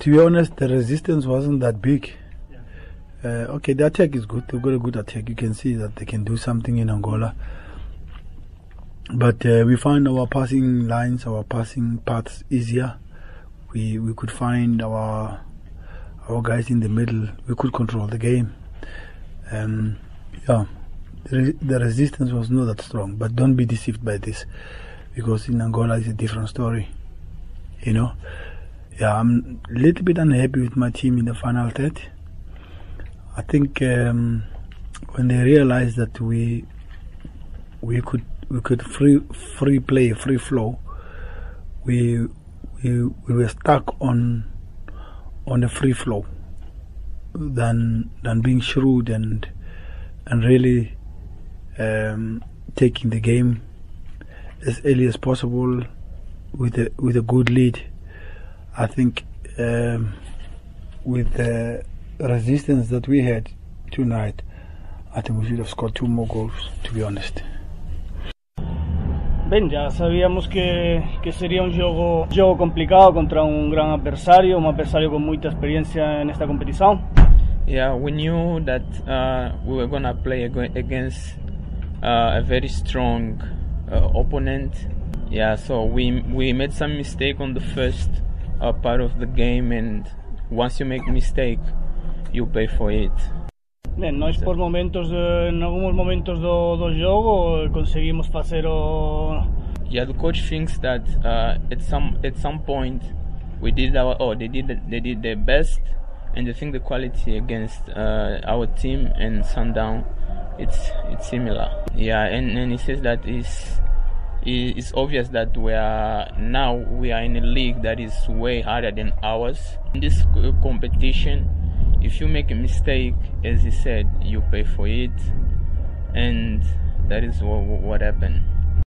to be honest, the resistance wasn't that big. Uh, okay, the attack is good. They've got a good attack. You can see that they can do something in Angola. But uh, we find our passing lines, our passing paths easier. We we could find our our guys in the middle. We could control the game. Um, yeah, the, the resistance was not that strong. But don't be deceived by this, because in Angola it's a different story. You know, yeah, I'm a little bit unhappy with my team in the final third. I think um, when they realized that we we could we could free free play free flow, we we we were stuck on on the free flow than than being shrewd and and really um, taking the game as early as possible with a with a good lead. I think um, with the resistance that we had tonight, I think we should have scored two more goals. To be honest. Ben, ya sabíamos que, que seria um jogo, jogo complicado contra um grande adversário, um adversário com muita experiência nesta competição. Yeah, we knew that uh, we were gonna play ag- against uh, a very strong uh, opponent. Yeah, so we we made some mistake on the first uh, part of the game, and once you make mistake, you pay for it. Ben, nós por momentos, eh, em alguns momentos do, do jogo, eh, conseguimos fazer o... Yeah, the coach thinks that uh, at some at some point we did our oh they did they did their best, and they think the quality against uh, our team and Sundown, it's it's similar. Yeah, and, and he says that it's it's obvious that we are now we are in a league that is way harder than ours. In this competition, if you make a mistake, as he said, you pay for it, and that is what, what happened.